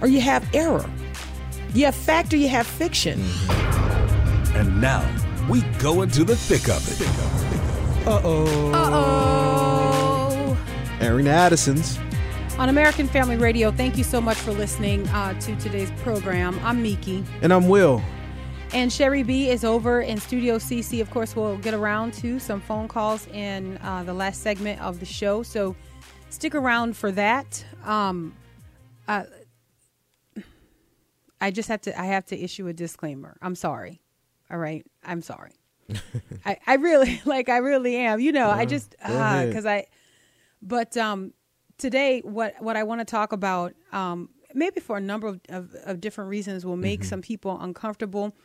or you have error. You have fact or you have fiction. And now we go into the thick of it. Uh oh. Uh oh. Airing the Addisons. On American Family Radio, thank you so much for listening uh, to today's program. I'm Miki. And I'm Will. And Sherry B is over in Studio CC. Of course, we'll get around to some phone calls in uh, the last segment of the show. So stick around for that. Um, uh, I just have to. I have to issue a disclaimer. I'm sorry. All right. I'm sorry. I, I really like. I really am. You know. I just because I. But um, today, what what I want to talk about, um, maybe for a number of, of, of different reasons, will make some people uncomfortable.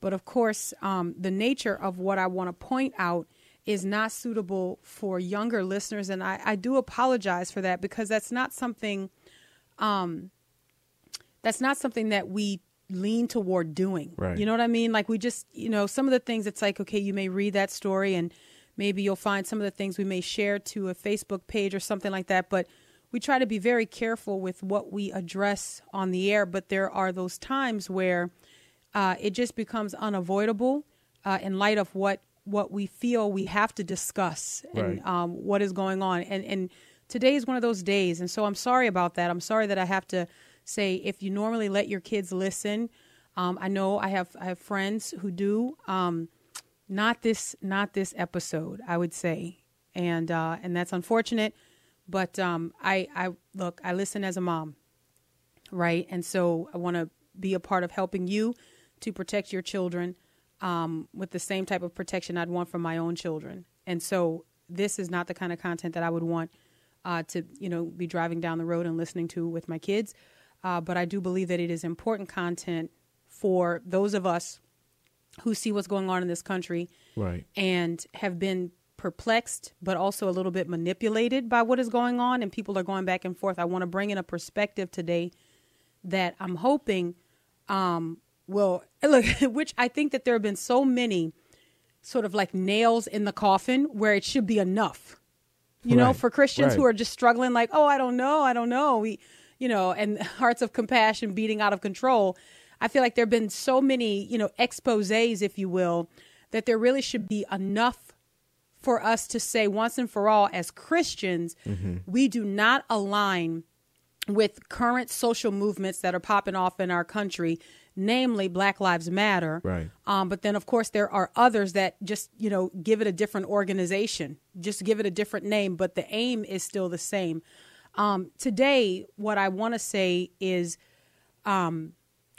But of course, um, the nature of what I want to point out is not suitable for younger listeners, and I, I do apologize for that because that's not something. Um, that's not something that we lean toward doing. Right. You know what I mean? Like we just, you know, some of the things it's like, okay, you may read that story and maybe you'll find some of the things we may share to a Facebook page or something like that, but we try to be very careful with what we address on the air, but there are those times where uh, it just becomes unavoidable uh, in light of what what we feel we have to discuss and Right. um, what is going on. And and today is one of those days, and so I'm sorry about that. I'm sorry that I have to say if you normally let your kids listen. Um, I know I have I have friends who do. Um, not this not this episode, I would say, and uh, and that's unfortunate. But um, I I look I listen as a mom, right? And so I want to be a part of helping you to protect your children um, with the same type of protection I'd want from my own children. And so this is not the kind of content that I would want uh, to, you know, be driving down the road and listening to with my kids. Uh, but I do believe that it is important content for those of us who see what's going on in this country Right. and have been perplexed, but also a little bit manipulated by what is going on, and people are going back and forth. I want to bring in a perspective today that I'm hoping um, will look, which I think that there have been so many sort of like nails in the coffin where it should be enough. You know, for Christians who are just struggling, like, oh, I don't know, I don't know. We, you know, and hearts of compassion beating out of control. I feel like there have been so many, you know, exposes, if you will, that there really should be enough for us to say once and for all as Christians, we do not align with current social movements that are popping off in our country, namely Black Lives Matter. Right. Um, but then, of course, there are others that just, you know, give it a different organization, just give it a different name, but the aim is still the same. Um, today, what I want to say is, um,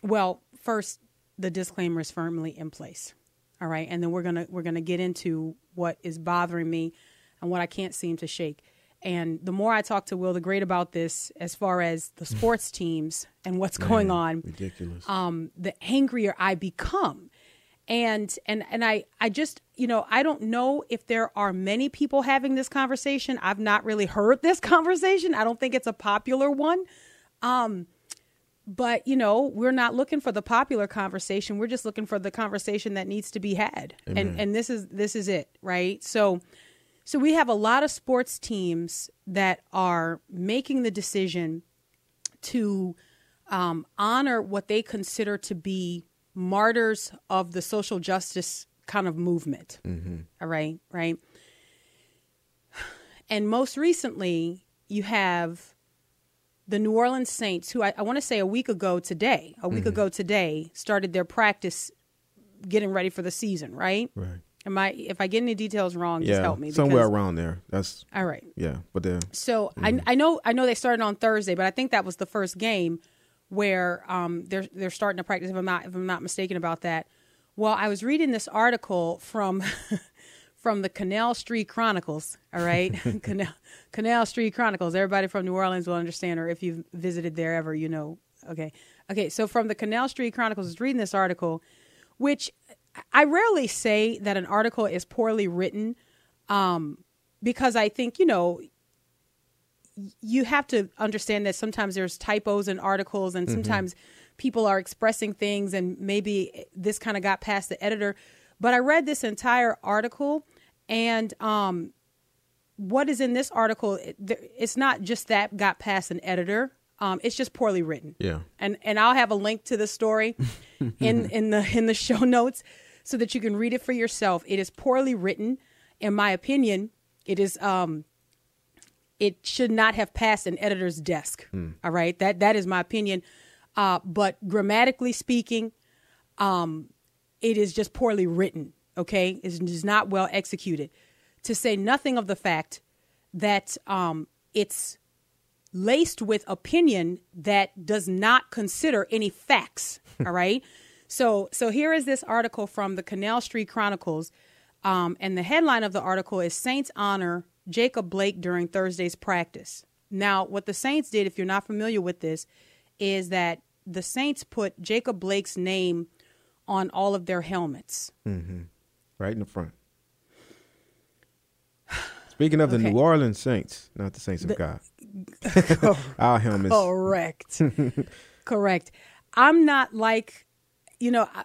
well, first, the disclaimer is firmly in place. All right, and then we're gonna we're gonna get into what is bothering me and what I can't seem to shake. And the more I talk to Will, the great about this, as far as the sports teams and what's going on, Ridiculous. um, the angrier I become. And and and I I just you know I don't know if there are many people having this conversation. I've not really heard this conversation. I don't think it's a popular one. Um, but you know we're not looking for the popular conversation. We're just looking for the conversation that needs to be had. And and this is this is it, right? So so we have a lot of sports teams that are making the decision to um, honor what they consider to be martyrs of the social justice kind of movement. Mm-hmm. All right, right. And most recently, you have the New Orleans Saints, who I, I want to say a week ago today, a week mm-hmm. ago today, started their practice getting ready for the season. Right? right. Am I? If I get any details wrong, just Yeah. help me. Somewhere because- around there. That's All right. yeah. But there. So I, mm-hmm. I know I know they started on Thursday, but I think that was the first game where um, they're they're starting to practice. If I'm not if I'm not mistaken about that. Well, I was reading this article from from the Canal Street Chronicles. All right, Canal Canal Street Chronicles. Everybody from New Orleans will understand, or if you've visited there ever, you know Okay. Okay. So from the Canal Street Chronicles, I was reading this article, which I rarely say that an article is poorly written, um, because I think you know you have to understand that sometimes there's typos in articles, and sometimes people are expressing things, and maybe this kind of got past the editor. But I read this entire article, and um, what is in this article, it's not just that got past an editor. Um, it's just poorly written. Yeah. And and I'll have a link to the story in in the in the show notes so that you can read it for yourself. It is poorly written, in my opinion. It is um it should not have passed an editor's desk. All right. That that is my opinion. Uh, but grammatically speaking, um, it is just poorly written. Okay, it is not well executed. To say nothing of the fact that um, it's laced with opinion that does not consider any facts. all right. So so here is this article from the Canal Street Chronicles, um, and the headline of the article is Saints honor Jacob Blake during Thursday's practice. Now, what the Saints did, if you're not familiar with this, is that the Saints put Jacob Blake's name on all of their helmets. Mm-hmm. right in the front. Speaking of the Okay. New Orleans Saints, not the Saints of God, our helmets. Correct. Correct. I'm not like, you know, I,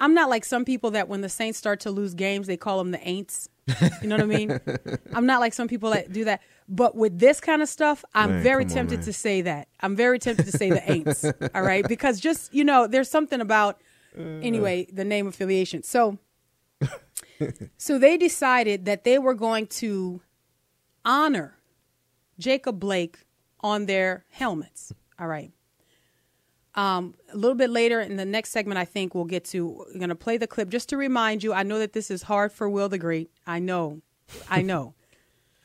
I'm not like some people that when the Saints start to lose games, they call them the Aints. You know what I mean? I'm not like some people that do that. But with this kind of stuff, I'm Man, very come on, tempted to say that. I'm very tempted to say the Aints. all right. Because just, you know, there's something about, uh. anyway, the name affiliation. So, so they decided that they were going to honor Jacob Blake on their helmets. All right. Um, a little bit later in the next segment, I think we'll get to. We're going to play the clip just to remind you. I know that this is hard for Will the Great. I know. I know.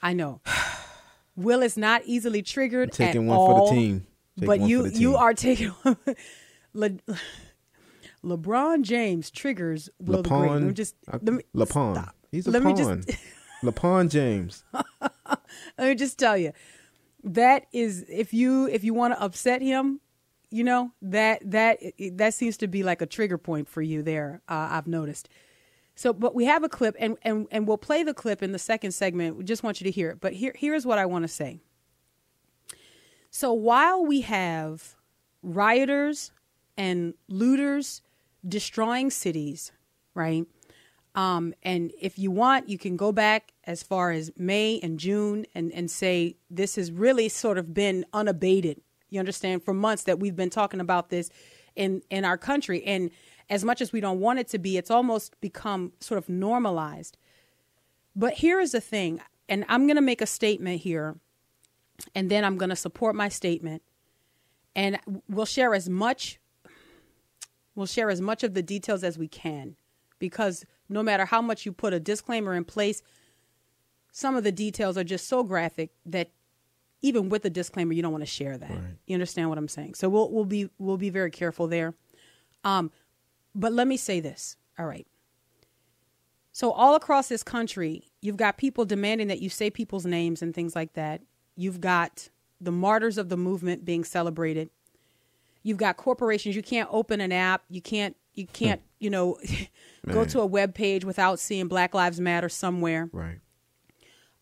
I know. Will is not easily triggered Taking at one all, for the team. But you the you are taking. Le, LeBron James triggers Will the Great. Let me just uh, let me LePon. stop. He's a Let me pawn. just LePon James. let me just tell you that is if you if you want to upset him you know that that that seems to be like a trigger point for you there uh, i've noticed. So but we have a clip and and and we'll play the clip in the second segment. We just want you to hear it. But here here's what i want to say. So while we have rioters and looters destroying cities right um, and if you want, you can go back as far as May and June and, and say this has really sort of been unabated. You understand? For months that we've been talking about this in, in our country. And as much as we don't want it to be, it's almost become sort of normalized. But here is the thing, and I'm going to make a statement here, and then I'm going to support my statement. And we'll share as much we'll share as much of the details as we can because no matter how much you put a disclaimer in place, some of the details are just so graphic that even with the disclaimer, you don't want to share that. You understand what I'm saying? So we'll we'll be we'll be very careful there. Um, but let me say this. All right. So all across this country, you've got people demanding that you say people's names and things like that. You've got the martyrs of the movement being celebrated. You've got corporations. You can't open an app. You can't. You can't. You know, go to a web page without seeing Black Lives Matter somewhere Right.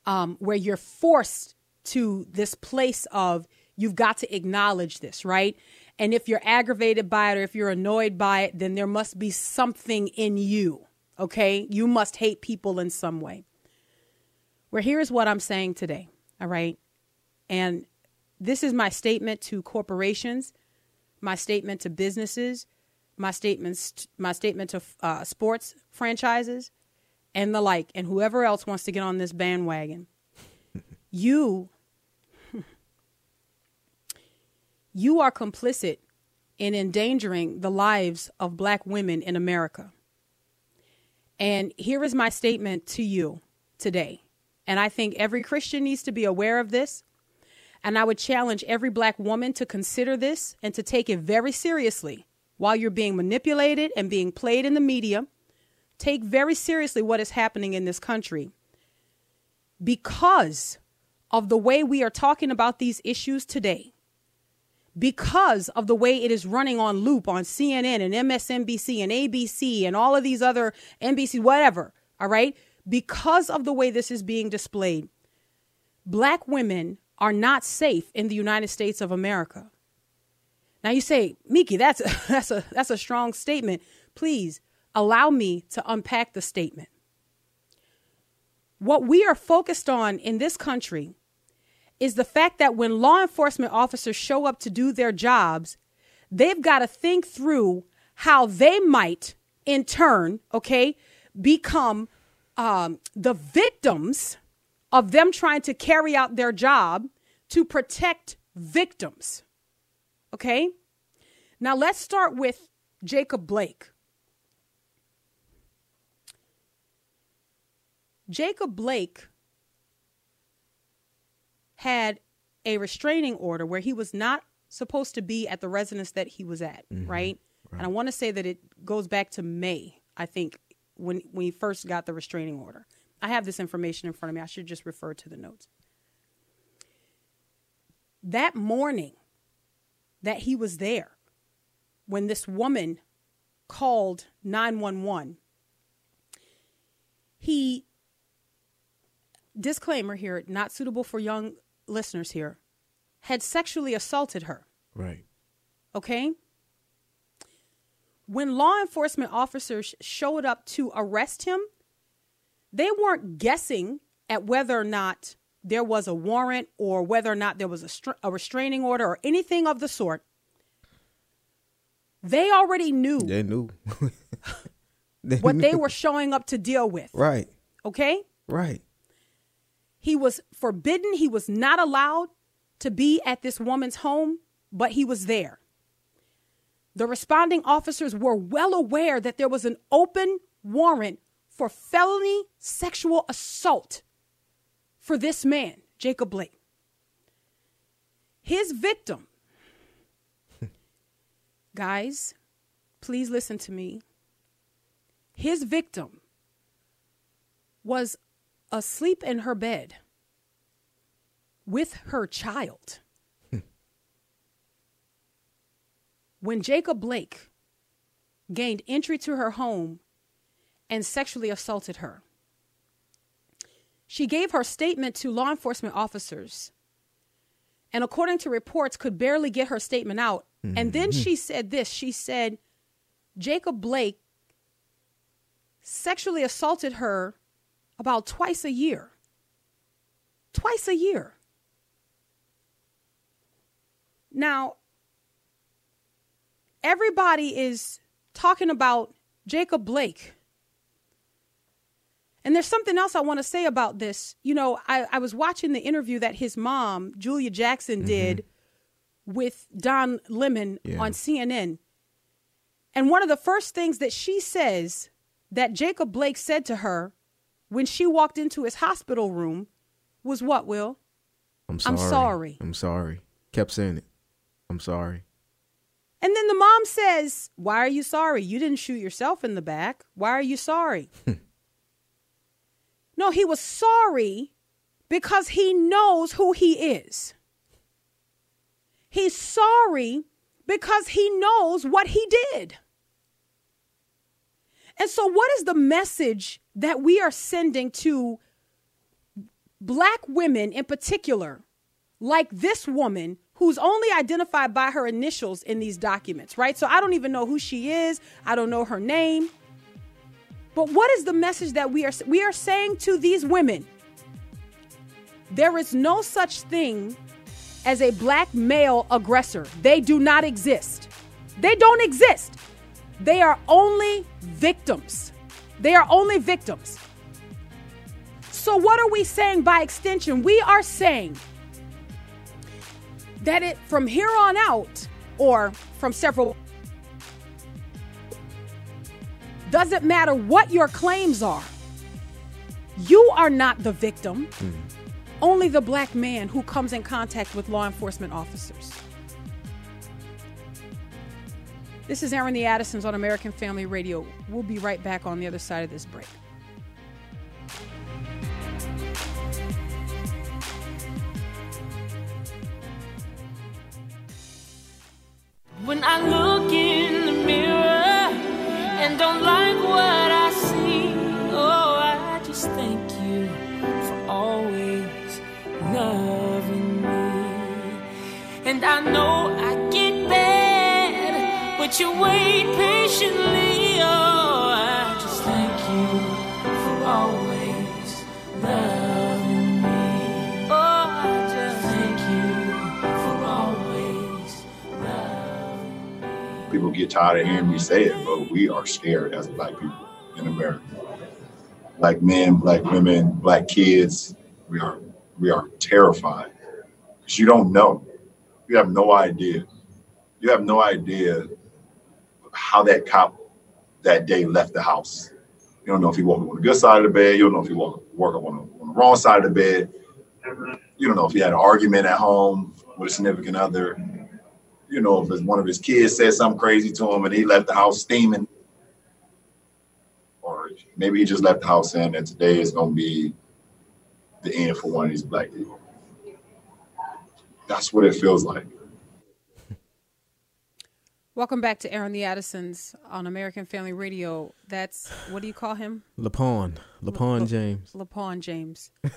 um, where you're forced to this place of you've got to acknowledge this, right? And if you're aggravated by it or if you're annoyed by it, then there must be something in you, okay? You must hate people in some way. Where here's what I'm saying today, all right? And this is my statement to corporations, my statement to businesses, my statements, my statement to uh, sports franchises, and the like, and whoever else wants to get on this bandwagon, you you are complicit in endangering the lives of black women in America. And here is my statement to you today. And I think every Christian needs to be aware of this. And I would challenge every black woman to consider this and to take it very seriously while you're being manipulated and being played in the media take very seriously what is happening in this country because of the way we are talking about these issues today. Because of the way it is running on loop on CNN and MSNBC and ABC and all of these other NBC, whatever. All right. Because of the way this is being displayed, black women are not safe in the United States of America. Now you say, Miki, that's a, that's a that's a strong statement. Please allow me to unpack the statement. What we are focused on in this country is the fact that when law enforcement officers show up to do their jobs, they've got to think through how they might, in turn, okay, become um, the victims of them trying to carry out their job to protect victims. Okay? Now let's start with Jacob Blake. Jacob Blake had a restraining order where he was not supposed to be at the residence that he was at, mm-hmm. right? right? And I want to say that it goes back to May, I think, when, when he first got the restraining order. I have this information in front of me. I should just refer to the notes. That morning that he was there, when this woman called 911, he, disclaimer here, not suitable for young listeners here, had sexually assaulted her. Right. Okay? When law enforcement officers showed up to arrest him, they weren't guessing at whether or not there was a warrant or whether or not there was a, str- a restraining order or anything of the sort. They already knew. They knew. they what knew. they were showing up to deal with. Right. Okay? Right. He was forbidden, he was not allowed to be at this woman's home, but he was there. The responding officers were well aware that there was an open warrant for felony sexual assault for this man, Jacob Blake. His victim, guys, please listen to me. His victim was asleep in her bed with her child. when Jacob Blake gained entry to her home and sexually assaulted her, she gave her statement to law enforcement officers and according to reports could barely get her statement out mm-hmm. and then she said this she said jacob blake sexually assaulted her about twice a year. Twice a year. Now, everybody is talking about Jacob Blake. And there's something else I want to say about this. You know, I, I was watching the interview that his mom, Julia Jackson, mm-hmm. did with Don Lemon yeah. on CNN. And one of the first things that she says that Jacob Blake said to her when she walked into his hospital room was what, Will? I'm sorry. I'm sorry. I'm sorry. Kept saying it. I'm sorry. And then the mom says, Why are you sorry? You didn't shoot yourself in the back. Why are you sorry? no, he was sorry because he knows who he is. He's sorry because he knows what he did. And so, what is the message that we are sending to black women in particular, like this woman who's only identified by her initials in these documents, right? So, I don't even know who she is, I don't know her name. But what is the message that we are we are saying to these women? There is no such thing as a black male aggressor. They do not exist. They don't exist. They are only victims. They are only victims. So, what are we saying by extension? We are saying that it from here on out, or from several, doesn't matter what your claims are, you are not the victim, mm. only the black man who comes in contact with law enforcement officers. This is Airing the Addisons on American Family Radio. We'll be right back on the other side of this break. When I look in the mirror and don't like what I see, oh, I just thank you for always loving me. And I know you wait patiently. Oh, I just thank you for always loving me. Oh, I just thank you for always loving me. People get tired of hearing me say it, but we are scared as black people in America. Black men, black women, black kids, we are we are terrified. Because you don't know. You have no idea. You have no idea how that cop that day left the house. You don't know if he woke up on the good side of the bed. You don't know if he woke, up on the, on the wrong side of the bed. You don't know if he had an argument at home with a significant other. You know, if one of his kids said something crazy to him and he left the house steaming. Or maybe he just left the house saying that today is going to be the end for one of these black people. That's what it feels like. Welcome back to Airing the Addisons on American Family Radio. That's what do you call him? LaPawn. LaPawn James. LaPawn James.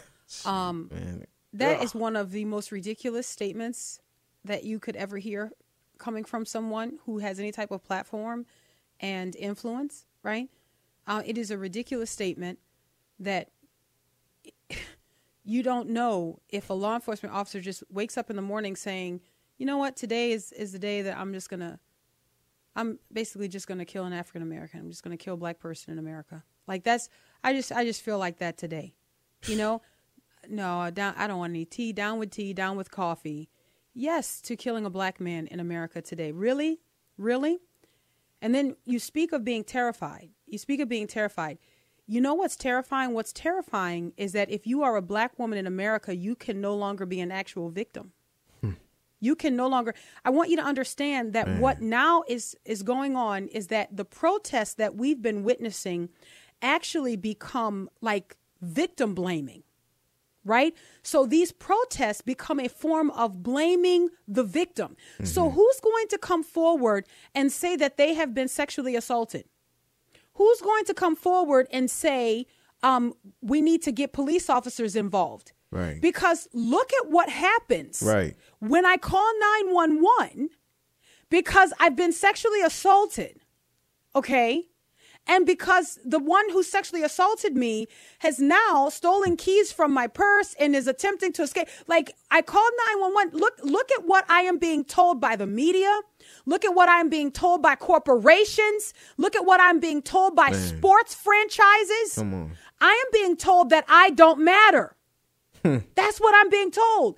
Um, Man. that is one of the most ridiculous statements that you could ever hear coming from someone who has any type of platform and influence, right? Uh, it is a ridiculous statement that you don't know if a law enforcement officer just wakes up in the morning saying, you know what, today is, is the day that I'm just going to, I'm basically just going to kill an African American. I'm just going to kill a black person in America. Like that's, I just, I just feel like that today, you know? no, down, I don't want any tea. Down with tea, down with coffee. Yes, to killing a black man in America today. Really? Really? And then you speak of being terrified. You speak of being terrified. You know what's terrifying? What's terrifying is that if you are a black woman in America, you can no longer be an actual victim. You can no longer I want you to understand that what now is is going on is that the protests that we've been witnessing actually become like victim blaming right? So these protests become a form of blaming the victim. So who's going to come forward and say that they have been sexually assaulted? Who's going to come forward and say um, we need to get police officers involved? Right. Because look at what happens Right. when I call 911 because I've been sexually assaulted. Okay? And because the one who sexually assaulted me has now stolen keys from my purse and is attempting to escape. Like I called 911. Look look at what I am being told by the media. Look at what I'm being told by corporations. Look at what I'm being told by sports franchises. Come on. I am being told that I don't matter. That's what I'm being told.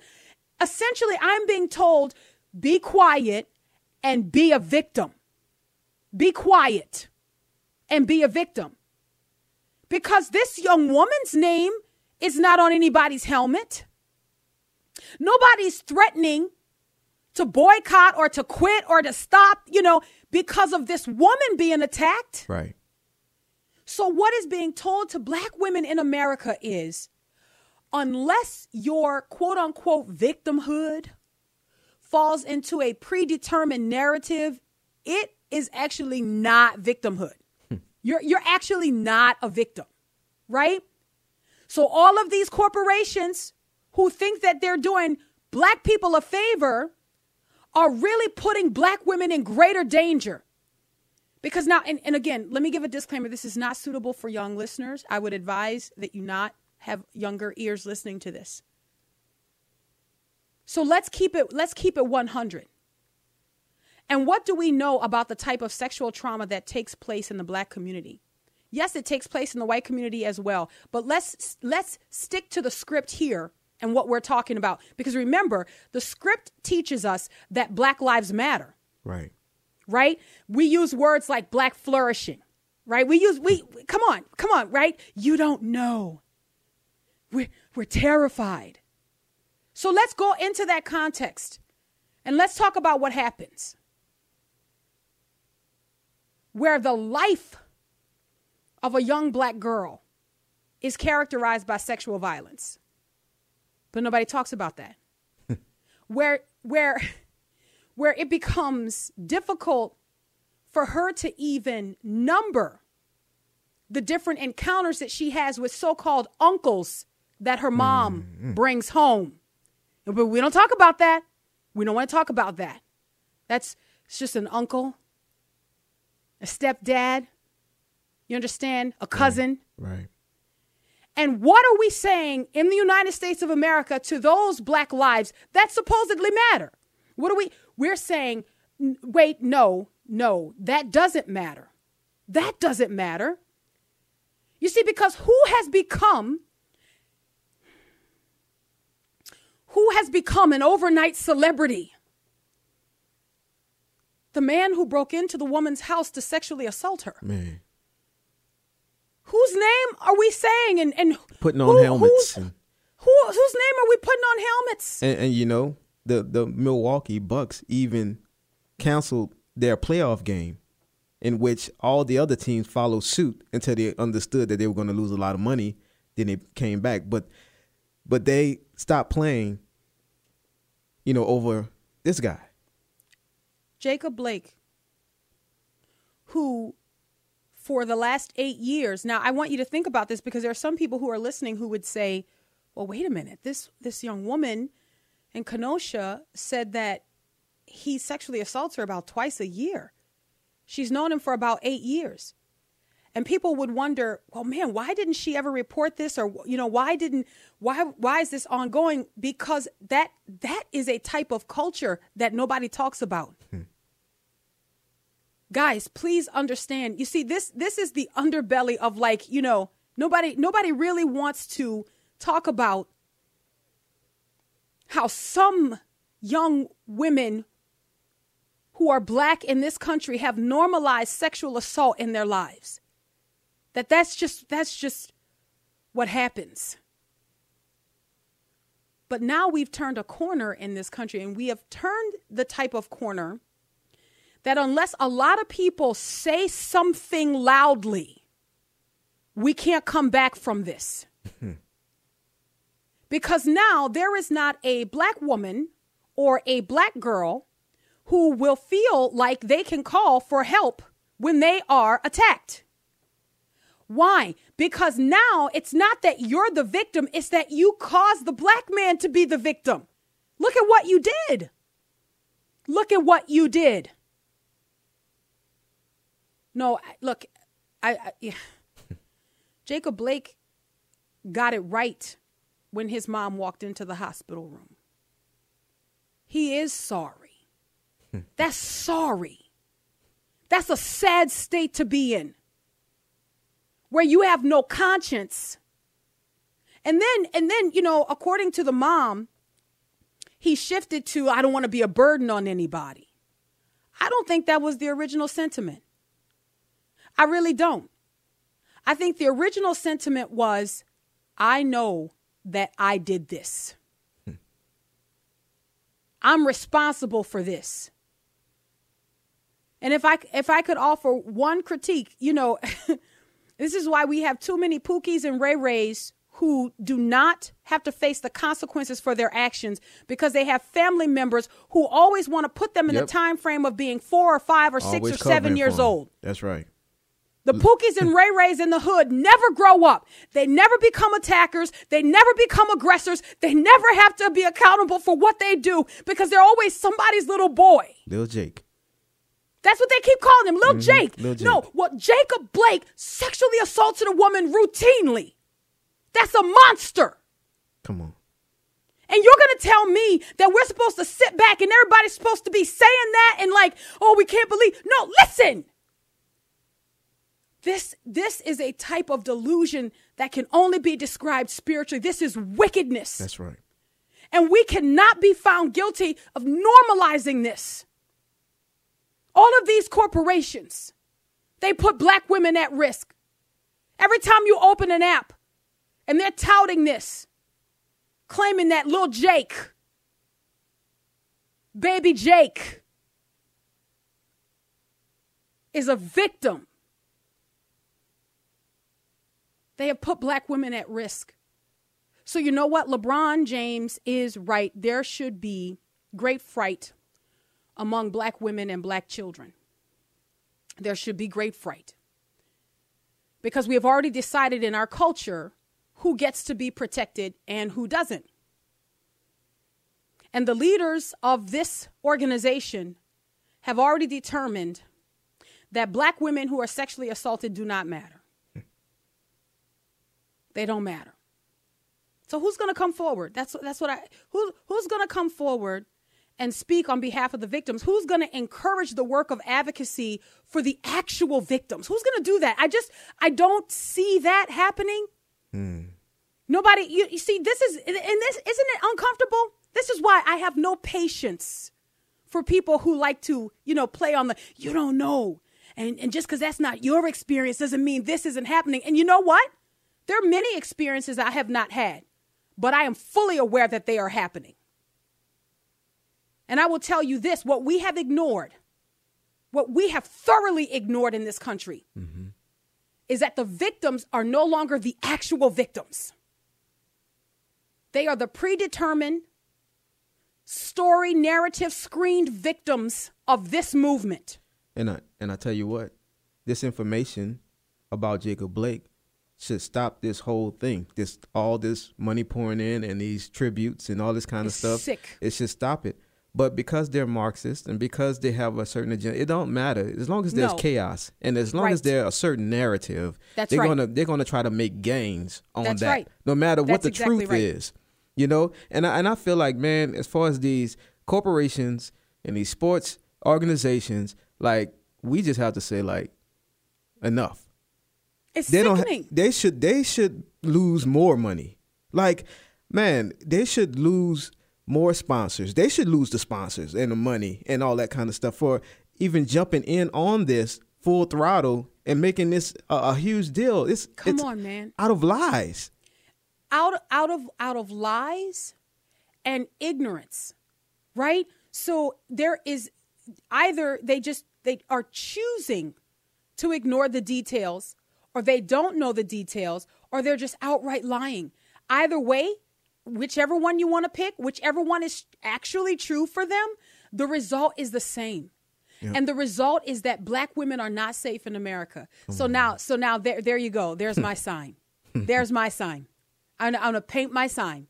Essentially, I'm being told be quiet and be a victim. Be quiet and be a victim. Because this young woman's name is not on anybody's helmet. Nobody's threatening to boycott or to quit or to stop, you know, because of this woman being attacked. Right. So, what is being told to black women in America is unless your quote unquote victimhood falls into a predetermined narrative, it is actually not victimhood. Hmm. You're, you're actually not a victim, right? So, all of these corporations who think that they're doing black people a favor are really putting black women in greater danger. Because now, and, and again, let me give a disclaimer this is not suitable for young listeners. I would advise that you not have younger ears listening to this. So let's keep it let's keep it 100. And what do we know about the type of sexual trauma that takes place in the black community? Yes, it takes place in the white community as well, but let's let's stick to the script here and what we're talking about because remember, the script teaches us that black lives matter Right. right? We use words like black flourishing, right? We use we come on, come on, right? You don't know. We're we're terrified. So let's go into that context and let's talk about what happens. Where the life of a young black girl is characterized by sexual violence. But nobody talks about that. where where where it becomes difficult for her to even number the different encounters that she has with so called uncles that her mom mm-hmm. brings home. But we don't talk about that. We don't want to talk about that. That's it's just an uncle, a stepdad, you understand, a cousin. Right. right. And what are we saying in the United States of America to those black lives that supposedly matter? What are we? We're saying, wait, no, no, that doesn't matter. That doesn't matter. You see, because who has become who has become an overnight celebrity? The man who broke into the woman's house to sexually assault her. Man. Whose name are we saying and, and putting on who, helmets? And, who, whose name are we putting on helmets? And, and you know, the the Milwaukee Bucks even canceled their playoff game in which all the other teams followed suit until they understood that they were going to lose a lot of money. Then they came back, but but they stopped playing. You know, over this guy, Jacob Blake, who for the last eight years. Now, I want you to think about this because there are some people who are listening who would say, "Well, wait a minute. This this young woman in Kenosha said that he sexually assaults her about twice a year. She's known him for about eight years. And people would wonder, well, man, why didn't she ever report this? Or, you know, why didn't, why, why is this ongoing? Because that, that is a type of culture that nobody talks about. Hmm. Guys, please understand. You see, this, this is the underbelly of like, you know, nobody, nobody really wants to talk about how some young women who are black in this country have normalized sexual assault in their lives. That that's just that's just what happens. But now we've turned a corner in this country and we have turned the type of corner that unless a lot of people say something loudly, we can't come back from this. because now there is not a black woman or a black girl who will feel like they can call for help when they are attacked. Why? Because now it's not that you're the victim, it's that you caused the black man to be the victim. Look at what you did. Look at what you did. No, look, I, I yeah. Jacob Blake got it right when his mom walked into the hospital room. He is sorry. Hmm. That's sorry. That's a sad state to be in where you have no conscience. And then, and then, you know, according to the mom, he shifted to, I don't want to be a burden on anybody. I don't think that was the original sentiment. I really don't. I think the original sentiment was, I know that I did this. Hmm. I'm responsible for this. And if I if I could offer one critique, you know, this is why we have too many Pookies and Ray Rays who do not have to face the consequences for their actions because they have family members who always want to put them in yep. the time frame of being four or five or always six or seven years old. That's right. The Pookies and Ray Rays in the hood never grow up. They never become attackers. They never become aggressors. They never have to be accountable for what they do because they're always somebody's little boy. Little Jake. That's what they keep calling him, Lil mm-hmm. Jake. Lil Jake. No, well, Jacob Blake sexually assaulted a woman routinely. That's a monster. Come on. And you're going to tell me that we're supposed to sit back and everybody's supposed to be saying that and like, oh, we can't believe. No, listen. This this is a type of delusion that can only be described spiritually. This is wickedness. That's right. And we cannot be found guilty of normalizing this. All of these corporations, they put black women at risk. Every time you open an app and they're touting this, claiming that little Jake, baby Jake, is a victim. They have put black women at risk. So, you know what? LeBron James is right. There should be great fright among black women and black children. There should be great fright. Because we have already decided in our culture who gets to be protected and who doesn't. And the leaders of this organization have already determined that black women who are sexually assaulted do not matter. They don't matter. So who's going to come forward? That's that's what I who who's going to come forward and speak on behalf of the victims? Who's going to encourage the work of advocacy for the actual victims? Who's going to do that? I just I don't see that happening. Hmm. Nobody you, you see this is and this isn't it uncomfortable? This is why I have no patience for people who like to, you know, play on the you don't know. And and just cuz that's not your experience doesn't mean this isn't happening. And you know what? There are many experiences I have not had, but I am fully aware that they are happening. And I will tell you this what we have ignored, what we have thoroughly ignored in this country, mm-hmm. is that the victims are no longer the actual victims. They are the predetermined, story, narrative, screened victims of this movement. And I and I tell you what, this information about Jacob Blake should stop this whole thing. This all this money pouring in and these tributes and all this kind It's of stuff. sick. It should stop it. But because they're Marxist and because they have a certain agenda, it don't matter. As long as there's No. chaos and as long as Right. there's a certain narrative, That's they're right. gonna they're gonna try to make gains on That's that. right. No matter what the exactly truth is. You know? And I and I feel like, man, as far as these corporations and these sports organizations, like we just have to say like enough It's they don't. sickening. They should. They should lose more money. Like, man, they should lose more sponsors. They should lose the sponsors and the money and all that kind of stuff for even jumping in on this full throttle and making this a, a huge deal. It's Come it's on, man. out of lies. out out of out of lies and ignorance right so there is either they just they are choosing to ignore the details or they don't know the details or they're just outright lying either way whichever one you want to pick whichever one is actually true for them the result is the same and the result is that black women are not safe in America. So now, so now there, there you go. There's my sign. There's my sign. I'm, I'm gonna paint my sign.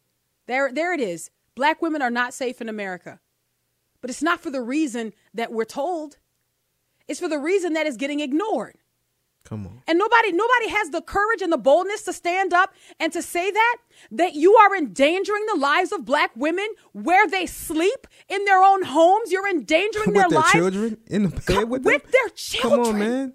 There, there it is. Black women are not safe in America. But it's not for the reason that we're told. It's for the reason that is getting ignored. Come on. And nobody nobody has the courage and the boldness to stand up and to say that that you are endangering the lives of black women where they sleep in their own homes. You're endangering their, their lives children in the bed Co- with them. with their Come on, man.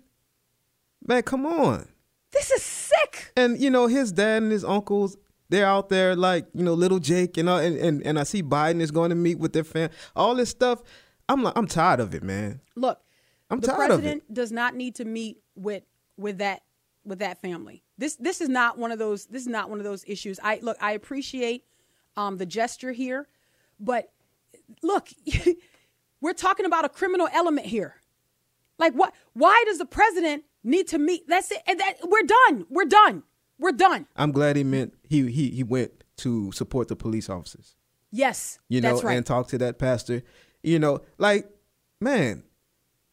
Man, come on. This is sick. And you know his dad and his uncles, they're out there like you know little Jake and uh, and and, and I see Biden is going to meet with their fam. All this stuff, I'm like I'm tired of it, man. Look, I'm the tired of it. president does not need to meet with with that with that family. This this is not one of those this is not one of those issues. I look, I appreciate um, the gesture here, but look, we're talking about a criminal element here. Like what? Why does the president need to meet? That's it. And that we're done. We're done. We're done. I'm glad he meant he he he went to support the police officers. Yes, You know, right. and talk to that pastor. You know, like man,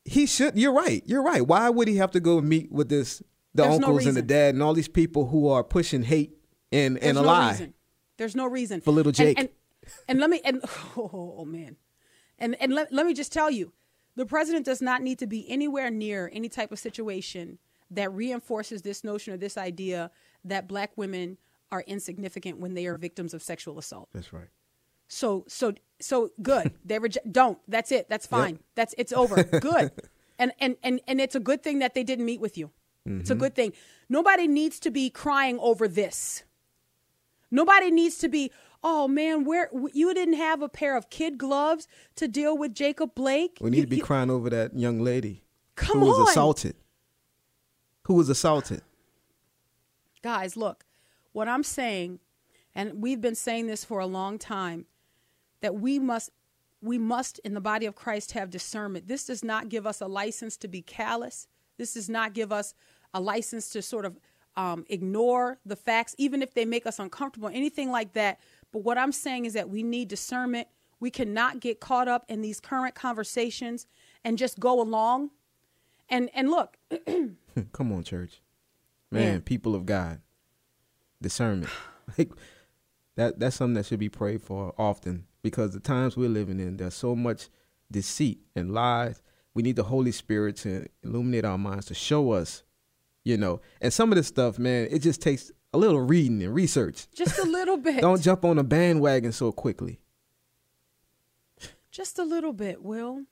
he should. You're right. You're right. Why would he have to go meet with this the There's no uncles and the dad and all these people who are pushing hate and There's and a no lie? Reason. There's no reason For little And- Jake. And and, let me and oh, man, and and let, let me just tell you, the president does not need to be anywhere near any type of situation that reinforces this notion or this idea that black women are insignificant when they are victims of sexual assault. That's right. So so so good. They reject. Don't. That's it. That's fine. That's it's over. Good. And and and and it's a good thing that they didn't meet with you. It's a mm-hmm. good thing. Nobody needs to be crying over this. Nobody needs to be. Oh man, where you didn't have a pair of kid gloves to deal with Jacob Blake? We need You- to be you- crying over that young lady Come who was on. assaulted. Who was assaulted? guys, look, what I'm saying, and we've been saying this for a long time, that we must we must in the body of Christ have discernment. This does not give us a license to be callous. This does not give us a license to sort of um, ignore the facts, even if they make us uncomfortable, anything like that. But what I'm saying is that we need discernment. We cannot get caught up in these current conversations and just go along. And and look, Come on, church. Man, people of God. Discernment. Like that that's something that should be prayed for often because the times we're living in, there's so much deceit and lies. We need the Holy Spirit to illuminate our minds to show us, you know. And some of this stuff, man, it just takes a little reading and research. just a little bit. Don't jump on a bandwagon so quickly. just a little bit will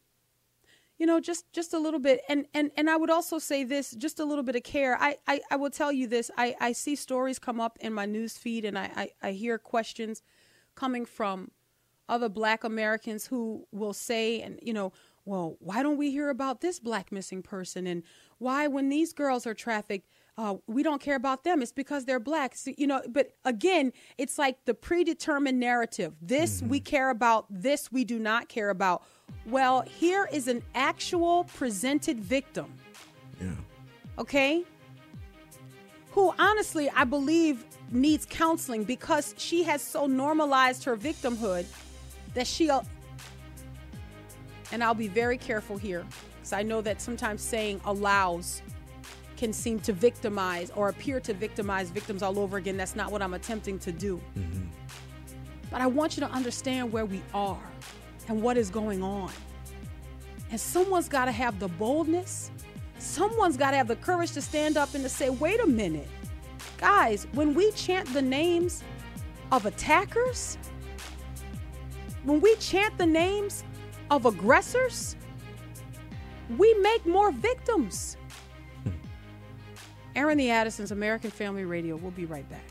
you know just just a little bit and and and i would also say this just a little bit of care i i, I will tell you this i i see stories come up in my news feed and I, I i hear questions coming from other black americans who will say and you know well why don't we hear about this black missing person and why when these girls are trafficked uh, we don't care about them. It's because they're black. So, you know, but again, it's like the predetermined narrative. This we care about. This we do not care about. Well, here is an actual presented victim. Yeah. Okay. Who honestly, I believe, needs counseling because she has so normalized her victimhood that she'll. And I'll be very careful here because I know that sometimes saying allows can seem to victimize or appear to victimize victims all over again. That's not what I'm attempting to do. Mm-hmm. But I want you to understand where we are and what is going on. And someone's got to have the boldness, someone's got to have the courage to stand up and to say, wait a minute. Guys, when we chant the names of attackers, when we chant the names of aggressors, we make more victims. Hmm. Airing the Addisons, American Family Radio. We'll be right back.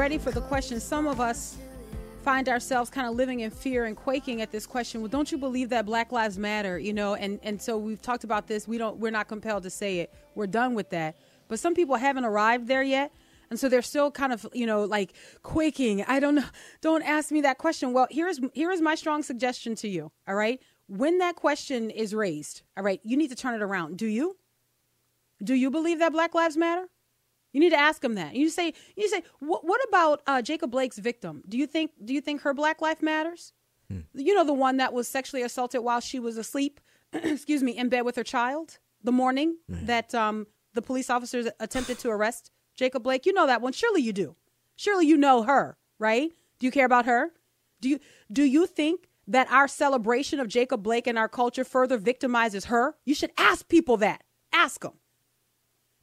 Ready for the question. Some of us find ourselves kind of living in fear and quaking at this question. Well, don't you believe that Black Lives Matter? You know, and and so we've talked about this. We don't. We're not compelled to say it. We're done with that. But some people haven't arrived there yet. And so they're still kind of, you know, like quaking. I don't know. Don't ask me that question. Well, here's here is my strong suggestion to you. All right. When that question is raised, all right, you need to turn it around. Do you? Do you believe that Black Lives Matter? You need to ask them that. You say, you say, what, what about uh, Jacob Blake's victim? Do you think, do you think her Black life matters? You know, the one that was sexually assaulted while she was asleep, excuse me, in bed with her child the morning that um, the police officers attempted to arrest Jacob Blake. You know that one. Surely you do. Surely you know her, right? Do you care about her? Do you do you think that our celebration of Jacob Blake in our culture further victimizes her? You should ask people that. Ask them.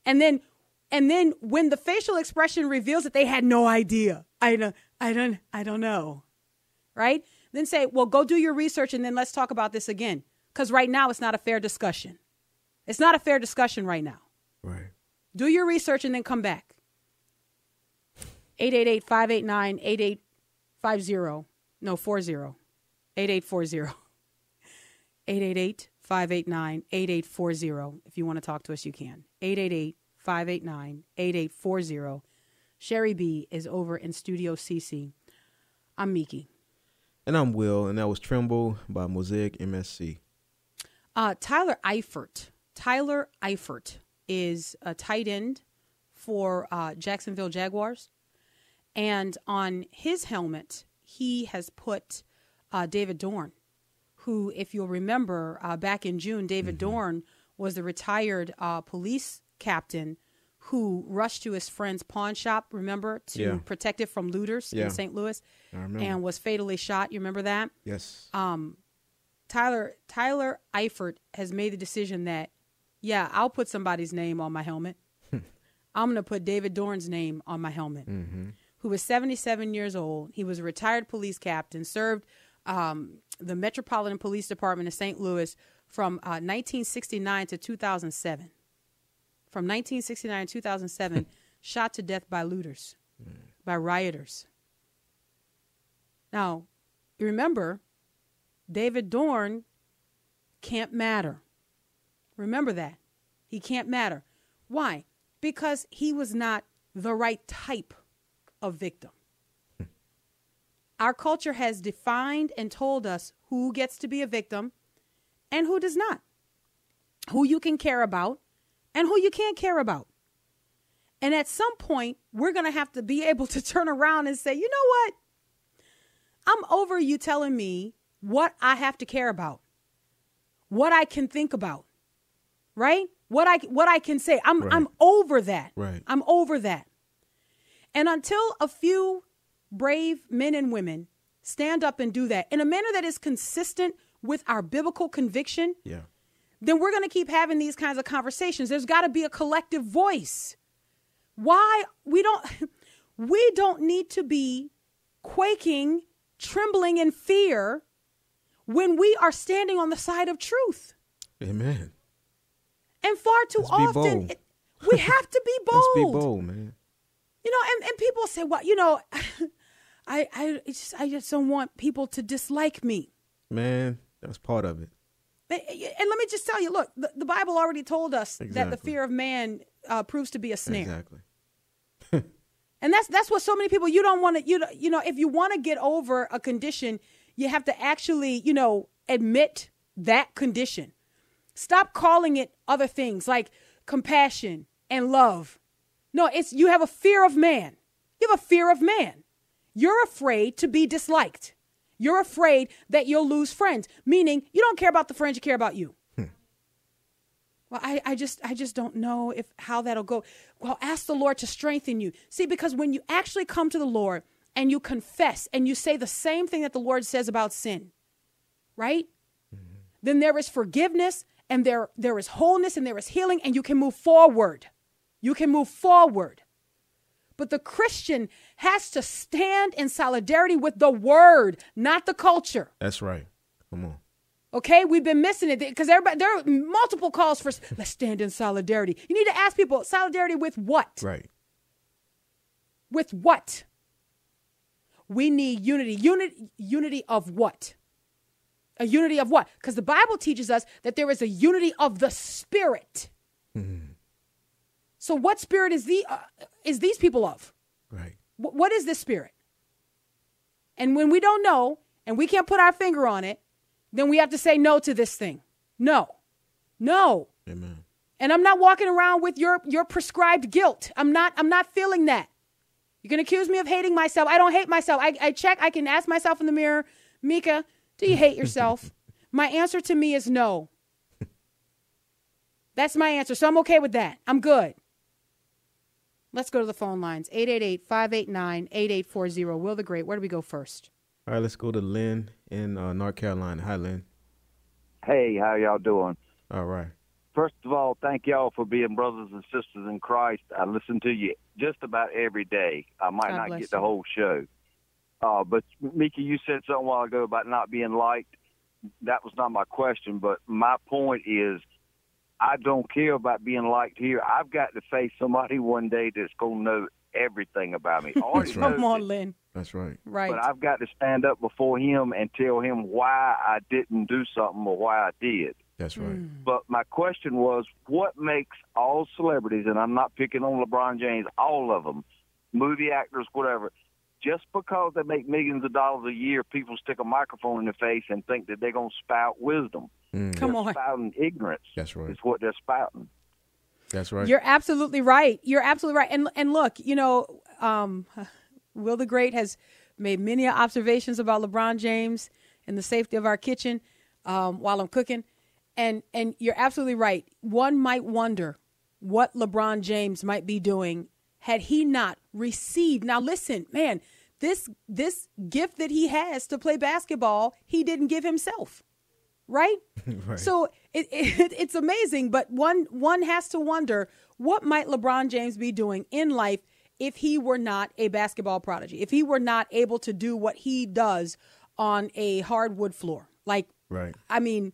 And then and then when the facial expression reveals that they had no idea. I don't I don't I don't know. Right? Then say, "Well, go do your research and then let's talk about this again." Cuz right now it's not a fair discussion. It's not a fair discussion right now. Right. Do your research and then come back. 888-589-8850. No, 40. 8840. 888-589-8840. If you want to talk to us, you can. 888-589-8840. Sherry B is over in Studio CC. I'm Miki. And I'm Will, and that was Tremble by Mosaic MSC. Uh, Tyler Eifert. Tyler Eifert is a tight end for uh, Jacksonville Jaguars. And on his helmet, he has put uh, David Dorn, who, if you'll remember, uh, back in June, David Dorn was the retired uh, police captain who rushed to his friend's pawn shop, remember, to Yeah. protect it from looters Yeah. in St. Louis, and was fatally shot. You remember that? yes. Tyler Tyler Eifert has made the decision that, yeah, I'll put somebody's name on my helmet. I'm going to put David Dorn's name on my helmet, who was 77 years old. He was a retired police captain, served um, the Metropolitan Police Department of St. Louis from uh, 1969 to 2007. From 1969 to 2007, shot to death by looters, mm. by rioters. Now, remember, David Dorn can't matter. Remember that. He can't matter. Why? Because he was not the right type of victim. Hmm. Our culture has defined and told us who gets to be a victim and who does not, who you can care about and who you can't care about. And at some point, we're going to have to be able to turn around and say, you know what? I'm over you telling me what I have to care about, what I can think about, right? What I what I can say. I'm Right. I'm over that. Right. I'm over that. And until a few brave men and women stand up and do that in a manner that is consistent with our biblical conviction, Yeah. Then we're going to keep having these kinds of conversations. There's got to be a collective voice. Why we don't we don't need to be quaking, trembling in fear when we are standing on the side of truth. Amen. And far too Let's often it- we have to be Let's bold. be bold, man. You know, and, and people say, well, you know, I I just, I just don't want people to dislike me. Man, that's part of it. And and let me just tell you, look, the, the Bible already told us that the fear of man uh, proves to be a snare. Exactly. And that's that's what so many people you don't want to you you know if you want to get over a condition, you have to actually, you know, admit that condition. Stop calling it other things like compassion and love. No, it's you have a fear of man. You have a fear of man. You're afraid to be disliked. You're afraid that you'll lose friends, meaning you don't care about the friends, you care about you. Hmm. Well, I, I just I just don't know if how that'll go. Well, ask the Lord to strengthen you. See, because when you actually come to the Lord and you confess and you say the same thing that the Lord says about sin, right? Mm-hmm. Then there is forgiveness and there there is wholeness and there is healing and you can move forward. You can move forward. But the Christian has to stand in solidarity with the word, not the culture. That's right. Come on. Okay, we've been missing it because everybody there are multiple calls for let's stand in solidarity. You need to ask people solidarity with what? Right. With what? We need unity. Unity unity of what? A unity of what? Because the Bible teaches us that there is a unity of the spirit. Mm-hmm. So what spirit is the uh, is these people of? Right. Wh- what is this spirit? And when we don't know and we can't put our finger on it, then we have to say no to this thing. No. No. Amen. And I'm not walking around with your your prescribed guilt. I'm not I'm not feeling that. You can accuse me of hating myself. I don't hate myself. I, I check, I can ask myself in the mirror, Mika, do you hate yourself? my answer to me is no. That's my answer. So I'm okay with that. I'm good. Let's go to the phone lines 888 589 8840. Will the Great, where do we go first? All right, let's go to Lynn in uh, North Carolina. Hi, Lynn. Hey, how y'all doing? All right. First of all, thank y'all for being brothers and sisters in Christ. I listen to you just about every day. I might God not bless get the you. whole show. Uh, but Mika, you said something a while ago about not being liked. That was not my question, but my point is I don't care about being liked here. I've got to face somebody one day that's going to know everything about me. I already That's right. Come on, that, Lynn. That's right. Right. But I've got to stand up before him and tell him why I didn't do something or why I did. That's right. Mm. But my question was, what makes all celebrities, and I'm not picking on LeBron James, all of them, movie actors, whatever, just because they make millions of dollars a year, people stick a microphone in their face and think that they're going to spout wisdom. Mm, Come they're on. spouting ignorance. That's right. Is what they're spouting. That's right. You're absolutely right. You're absolutely right. And and look, you know, um, Will the Great has made many observations about LeBron James and the safety of our kitchen um, while I'm cooking. And and you're absolutely right. One might wonder what LeBron James might be doing had he not received. Now listen, man, this this gift that he has to play basketball, he didn't give himself. Right? Right. So it, it it's amazing, but one one has to wonder what might LeBron James be doing in life if he were not a basketball prodigy, if he were not able to do what he does on a hardwood floor. Like, Right. I mean,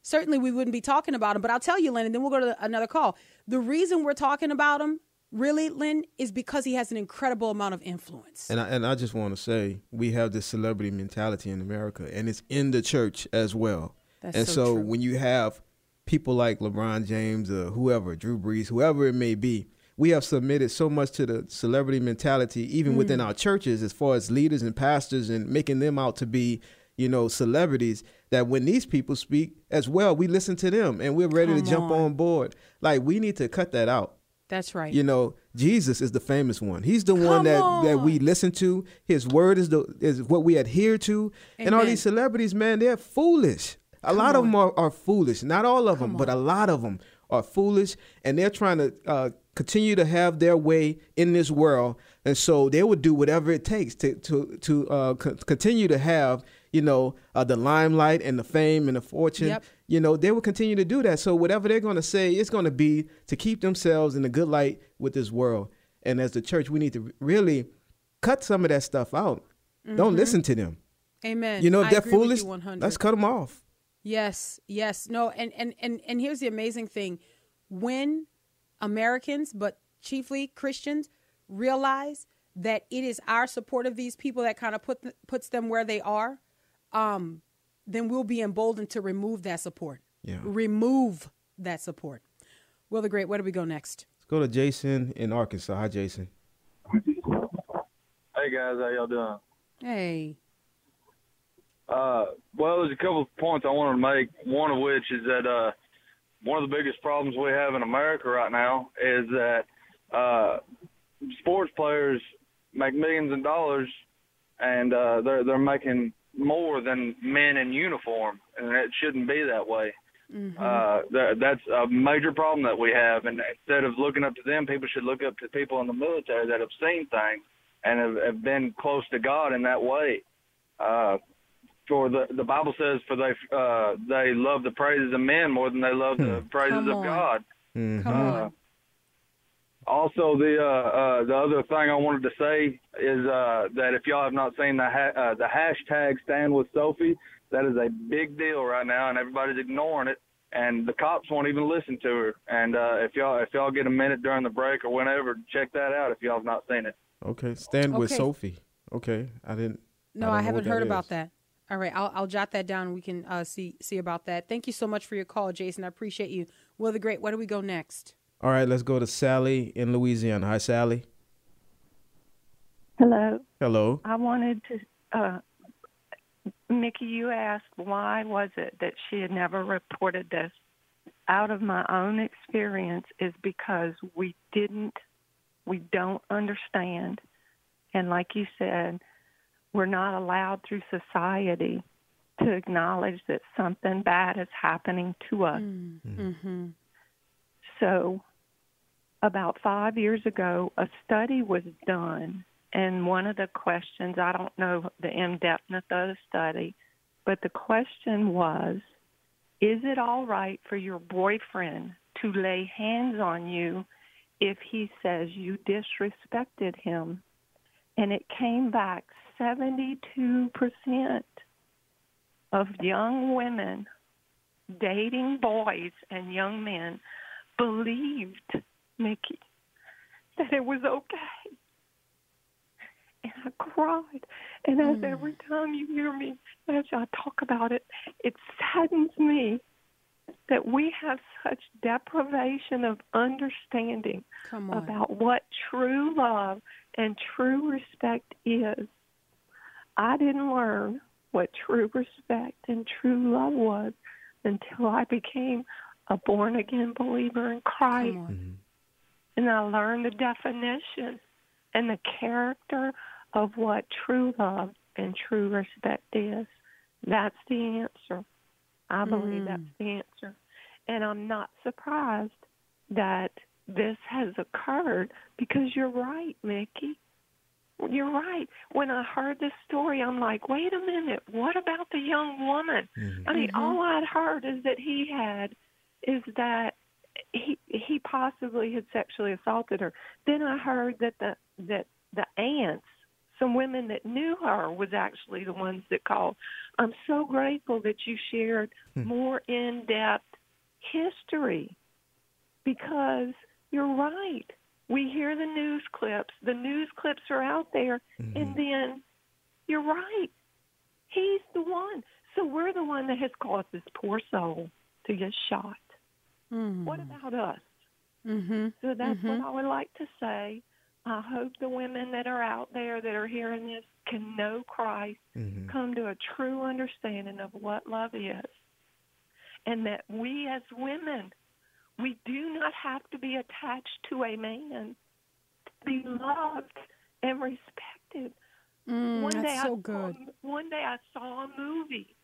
certainly we wouldn't be talking about him, but I'll tell you, Lynn, and then we'll go to another call. The reason we're talking about him really, Lynn, is because he has an incredible amount of influence. And I, and I just want to say we have this celebrity mentality in America, and it's in the church as well. That's and so so, when you have people like LeBron James or whoever, Drew Brees, whoever it may be, we have submitted so much to the celebrity mentality, even Mm. within our churches, as far as leaders and pastors, and making them out to be, you know, celebrities. That when these people speak as well, we listen to them, and we're ready Come to jump on. on board. Like we need to cut that out. That's right. You know, Jesus is the famous one. He's the one Come that, that we listen to. His word is the is what we adhere to. And all these celebrities, man, they're foolish. A Come lot of them are, are foolish. Not all of them, Come but a lot of them are foolish, and they're trying to uh, continue to have their way in this world. And so they would do whatever it takes to to to uh, co- continue to have you know uh, the limelight and the fame and the fortune Yep. you know they will continue to do that so whatever they're going to say it's going to be to keep themselves in a good light with this world and as the church we need to really cut some of that stuff out don't listen to them Amen. you know if Mm-hmm. I they're foolish let's cut them off Yes, yes. No, and, and and and here's the amazing thing. When Americans, but chiefly Christians, realize that it is our support of these people that kind of put puts them where they are, um, then we'll be emboldened to remove that support. Yeah. Remove that support. Will the Great, where do we go next? let's go to jason in arkansas hi jason Hey guys, how y'all doing? Hey. Uh, well, there's a couple of points I wanted to make. One of which is that uh, one of the biggest problems we have in America right now is that uh, sports players make millions of dollars, and uh, they're they're making more than men in uniform, and it shouldn't be that way. Uh, that, that's a major problem that we have, and instead of looking up to them, people should look up to people in the military that have seen things and have, have been close to God in that way. Uh, for the the Bible says, for they uh, they love the praises of men more than they love the praises Come of on. God. Mhm. Come on. Also, the uh, uh, the other thing I wanted to say is uh, that if y'all have not seen the ha- uh, the hashtag Stand with Sophie, that is a big deal right now, and everybody's ignoring it. And the cops won't even listen to her. And uh, if y'all if y'all get a minute during the break or whenever, check that out if y'all have not seen it. okay stand with sophie okay i didn't No, don't I, haven't heard is. about that. All right, I'll, I'll jot that down. We can uh, see see about that. Thank you so much for your call, Jason. I appreciate you. Will the Great, where do we go next? All right let's go to sally in louisiana hi sally Hello. hello I wanted to, uh, Mickey, you asked why was it that she had never reported this. Out of my own experience, is because we didn't, we don't understand, and like you said, we're not allowed through society to acknowledge that something bad is happening to us. Mm-hmm. So, about five years ago, a study was done, and one of the questions I don't know the in depthness of the study, but the question was Is it all right for your boyfriend to lay hands on you if he says you disrespected him? And it came back 72% of young women dating boys and young men believed, Mickey, that it was okay. And I cried. And as every time you hear me, as I talk about it, it saddens me that we have such deprivation of understanding about what true love and true respect is. I didn't learn what true respect and true love was until I became a born again believer in Christ. Come on. Mm-hmm. And I learned the definition and the character of what true love and true respect is. That's the answer. I believe Mm. that's the answer. And I'm not surprised that this has occurred because you're right, Mickey. You're right. When I heard this story, I'm like, wait a minute, what about the young woman? I mean, all I'd heard is that he had, is that he he possibly had sexually assaulted her. Then I heard that the that the aunts, some women that knew her, was actually the ones that called. I'm so grateful that you shared hmm. more in depth history because you're right. We hear the news clips. The news clips are out there, mm-hmm. and then you're right. He's the one. So we're the one that has caused this poor soul to get shot. What about us? Mm-hmm. So that's what I would like to say. I hope the women that are out there that are hearing this can know Christ, come to a true understanding of what love is, and that we as women, we do not have to be attached to a man to be loved and respected. Mm, one day that's I so saw- good. one day I saw a movie,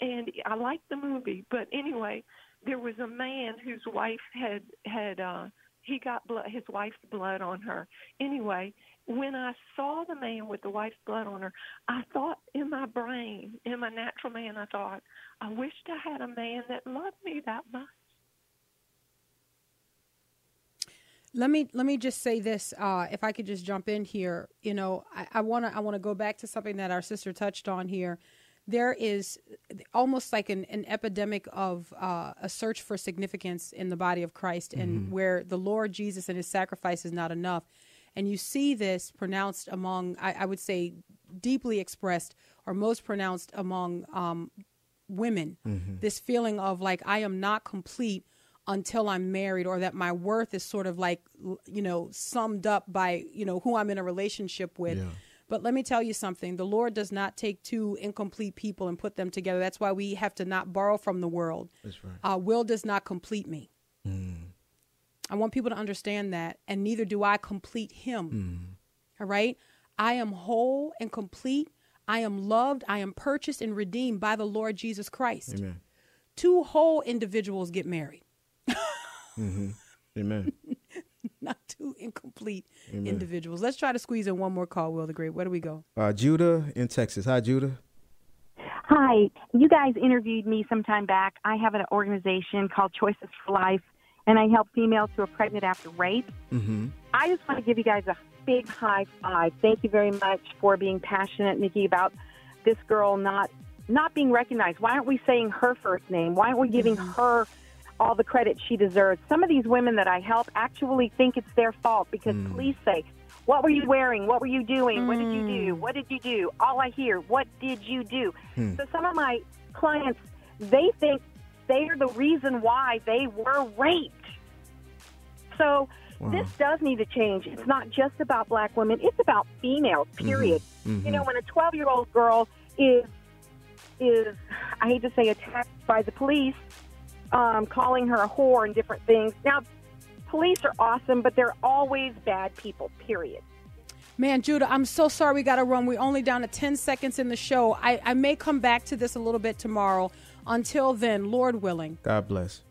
and I liked the movie. But anyway, there was a man whose wife had had uh, he got blood, his wife's blood on her. Anyway, when I saw the man with the wife's blood on her, I thought in my brain, in my natural man, I thought, I wished I had a man that loved me that much. Let me let me just say this. Uh, if I could just jump in here, you know, I want to I want to go back to something that our sister touched on here. There is almost like an, an epidemic of uh, a search for significance in the body of Christ, and where the Lord Jesus and His sacrifice is not enough. And you see this pronounced among, I, I would say, deeply expressed or most pronounced among um, women. This feeling of like I am not complete until I'm married, or that my worth is sort of like you know summed up by you know who I'm in a relationship with. But let me tell you something: the Lord does not take two incomplete people and put them together. That's why we have to not borrow from the world. That's right. Uh, will does not complete me. Mm. I want people to understand that, and neither do I complete him. Mm. All right? I am whole and complete. I am loved. I am purchased and redeemed by the Lord Jesus Christ. Amen. Two whole individuals get married, mm-hmm. Amen. Not two incomplete individuals. Let's try to squeeze in one more call, Will the Great. Where do we go? Uh, Judah in Texas. Hi, Judah. Hi, you guys interviewed me some time back. I have an organization called Choices for Life, and I help females who are pregnant after rape. Mm-hmm. I just want to give you guys a big high five. Thank you very much for being passionate, Nikki, about this girl not not being recognized. Why aren't we saying her first name? Why aren't we giving her all the credit she deserves? Some of these women that I help actually think it's their fault because hmm. police say, "What were you wearing? What were you doing? What did you do? Hmm. What did you do?" All I hear, "What did you do?" Hmm. So some of my clients, they think they are the reason why they were raped. So this does need to change. It's not just about black women; it's about females. Period. You know, when a twelve-year-old girl is is I hate to say attacked by the police, um, calling her a whore and different things. Now, police are awesome, but they're always bad people. Period. Man, Judah, I'm so sorry we got to run. We're only down to 10 seconds in the show. I, I may come back to this a little bit tomorrow. Until then, Lord willing, God bless.